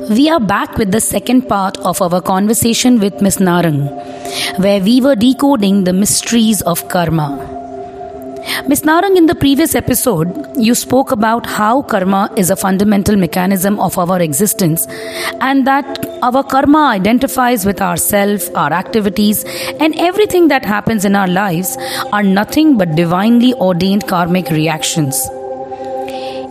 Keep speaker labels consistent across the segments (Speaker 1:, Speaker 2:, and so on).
Speaker 1: We are back with the second part of our conversation with Miss Narang, where we were decoding the mysteries of karma. Ms. Narang, in the previous episode, you spoke about how karma is a fundamental mechanism of our existence and that our karma identifies with ourself, our activities, and everything that happens in our lives are nothing but divinely ordained karmic reactions.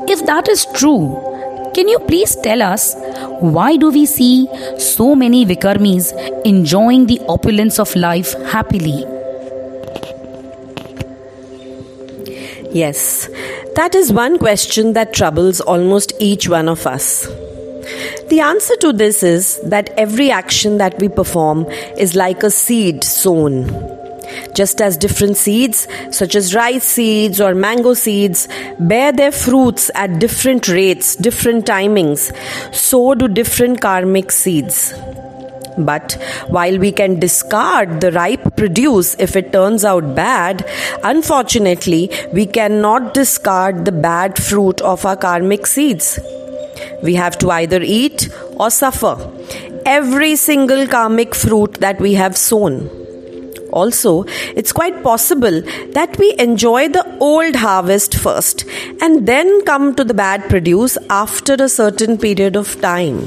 Speaker 1: If that is true, can you please tell us why do we see so many Vikarmis enjoying the opulence of life happily?
Speaker 2: Yes, that is one question that troubles almost each one of us. The answer to this is that every action that we perform is like a seed sown. Just as different seeds, such as rice seeds or mango seeds, bear their fruits at different rates, different timings, so do different karmic seeds. But while we can discard the ripe produce if it turns out bad, unfortunately, we cannot discard the bad fruit of our karmic seeds. We have to either eat or suffer every single karmic fruit that we have sown. Also, it's quite possible that we enjoy the old harvest first and then come to the bad produce after a certain period of time.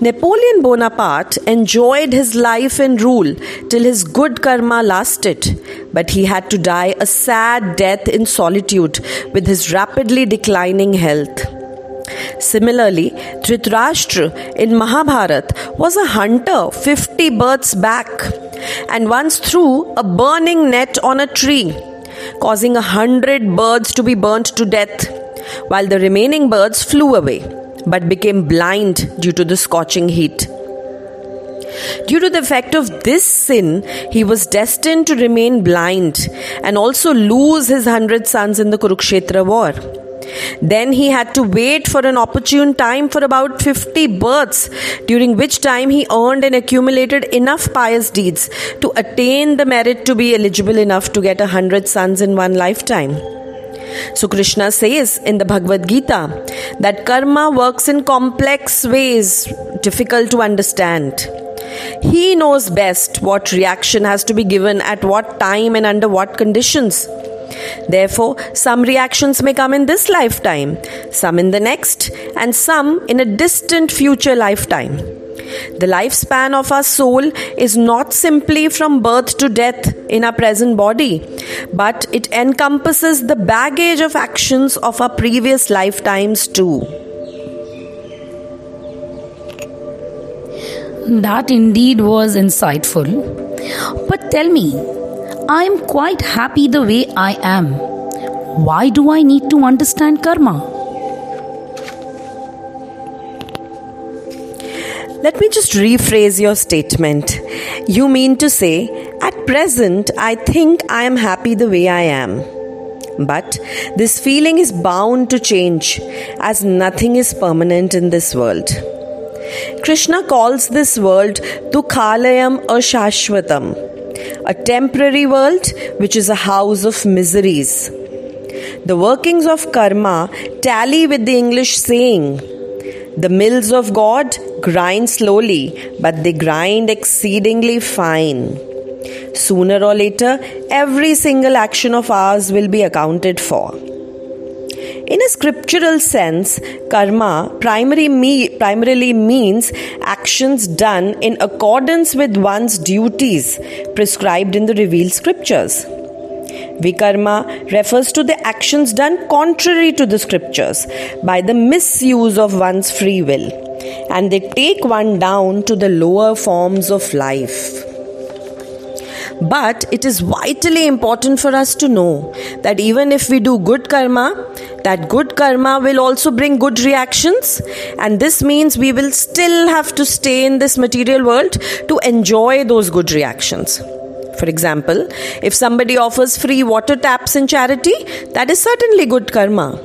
Speaker 2: Napoleon Bonaparte enjoyed his life and rule till his good karma lasted, but he had to die a sad death in solitude with his rapidly declining health. Similarly, Dhritarashtra in Mahabharata was a hunter 50 births back and once threw a burning net on a tree, causing a hundred birds to be burnt to death, while the remaining birds flew away but became blind due to the scorching heat. Due to the effect of this sin, he was destined to remain blind and also lose his hundred sons in the Kurukshetra war. Then he had to wait for an opportune time for about 50 births, during which time he earned and accumulated enough pious deeds to attain the merit to be eligible enough to get a hundred sons in one lifetime. So Krishna says in the Bhagavad Gita that karma works in complex ways, difficult to understand. He knows best what reaction has to be given at what time and under what conditions. Therefore, some reactions may come in this lifetime, some in the next, and some in a distant future lifetime. The lifespan of our soul is not simply from birth to death in our present body, but it encompasses the baggage of actions of our previous lifetimes too.
Speaker 1: That indeed was insightful. But tell me, I am quite happy the way I am. Why do I need to understand karma?
Speaker 2: Let me just rephrase your statement. You mean to say, at present, I think I am happy the way I am. But this feeling is bound to change, as nothing is permanent in this world. Krishna calls this world Dukhalayam Ashashvatam, a temporary world which is a house of miseries. The workings of karma tally with the English saying, the mills of God grind slowly, but they grind exceedingly fine. Sooner or later, every single action of ours will be accounted for. In a scriptural sense, karma primary me, primarily means actions done in accordance with one's duties prescribed in the revealed scriptures. Vikarma refers to the actions done contrary to the scriptures by the misuse of one's free will, and they take one down to the lower forms of life. But it is vitally important for us to know that even if we do good karma, that good karma will also bring good reactions, and this means we will still have to stay in this material world to enjoy those good reactions. For example, if somebody offers free water taps in charity, that is certainly good karma.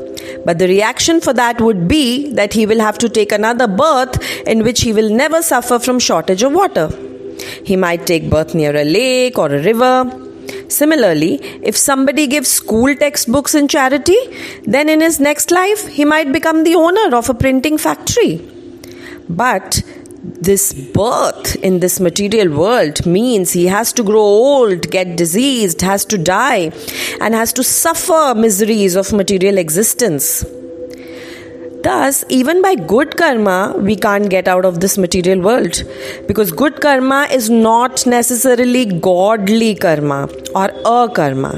Speaker 2: But the reaction for that would be that he will have to take another birth in which he will never suffer from shortage of water. He might take birth near a lake or a river. Similarly, if somebody gives school textbooks in charity, then in his next life he might become the owner of a printing factory. But this birth in this material world means he has to grow old, get diseased, has to die, and has to suffer miseries of material existence. Thus, even by good karma, we can't get out of this material world because good karma is not necessarily godly karma or akarma.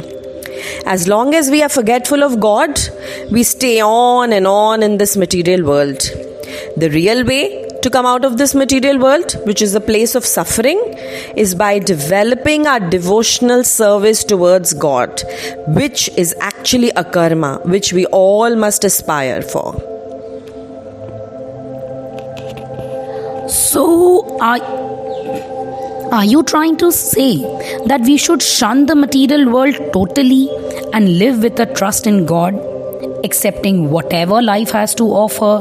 Speaker 2: As long as we are forgetful of God, we stay on and on in this material world. The real way to come out of this material world, which is a place of suffering, is by developing our devotional service towards God, which is actually akarma which we all must aspire for.
Speaker 1: So, are, are you trying to say that we should shun the material world totally and live with a trust in God? accepting whatever life has to offer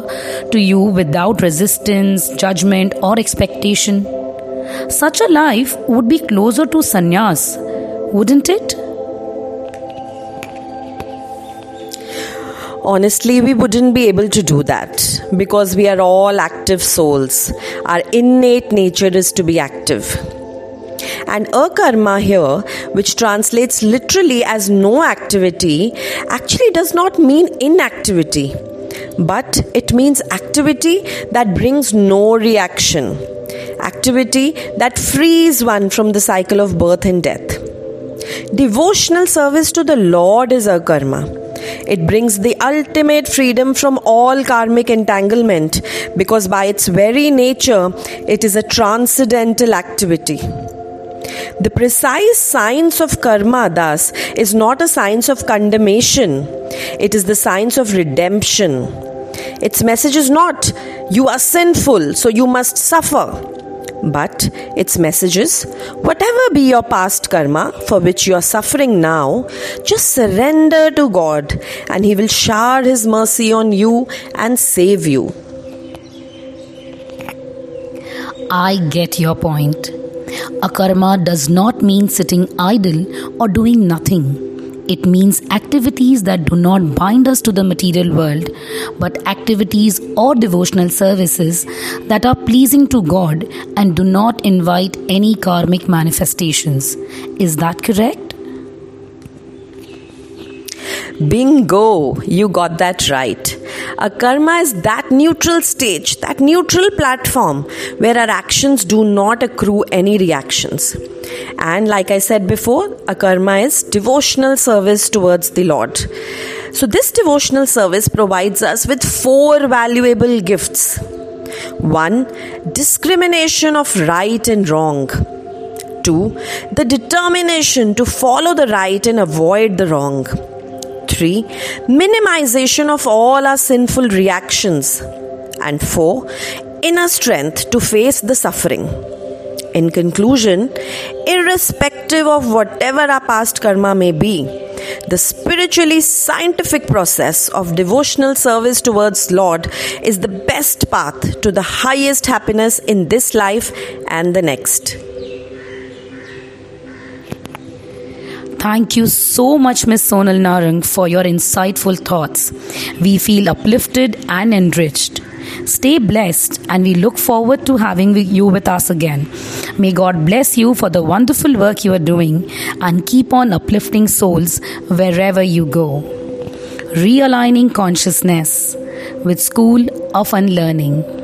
Speaker 1: to you without resistance, judgment, or expectation. Such a life would be closer to sannyas, wouldn't it?
Speaker 2: Honestly, we wouldn't be able to do that because we are all active souls. Our innate nature is to be active. And akarma here, which translates literally as no activity, actually does not mean inactivity, but it means activity that brings no reaction, activity that frees one from the cycle of birth and death. Devotional service to the Lord is akarma. It brings the ultimate freedom from all karmic entanglement because, by its very nature, it is a transcendental activity. The precise science of karma, thus, is not a science of condemnation, it is the science of redemption. Its message is not, you are sinful, so you must suffer. But its message is, whatever be your past karma for which you are suffering now, just surrender to God and He will shower His mercy on you and save you.
Speaker 1: I get your point. Akarma does not mean sitting idle or doing nothing. It means activities that do not bind us to the material world, but activities or devotional services that are pleasing to God and do not invite any karmic manifestations. Is that correct?
Speaker 2: Bingo, you got that right. Akarma is that neutral stage, that neutral platform where our actions do not accrue any reactions. And like I said before, akarma is devotional service towards the Lord. So, this devotional service provides us with four valuable gifts. One, discrimination of right and wrong. Two, the determination to follow the right and avoid the wrong. 3. Minimization of all our sinful reactions. And 4. Inner strength to face the suffering. In conclusion, irrespective of whatever our past karma may be, the spiritually scientific process of devotional service towards Lord is the best path to the highest happiness in this life and the next.
Speaker 1: Thank you so much, Ms. Sonal Narang, for your insightful thoughts. We feel uplifted and enriched. Stay blessed, and we look forward to having you with us again. May God bless you for the wonderful work you are doing and keep on uplifting souls wherever you go. Realigning consciousness with School of Unlearning.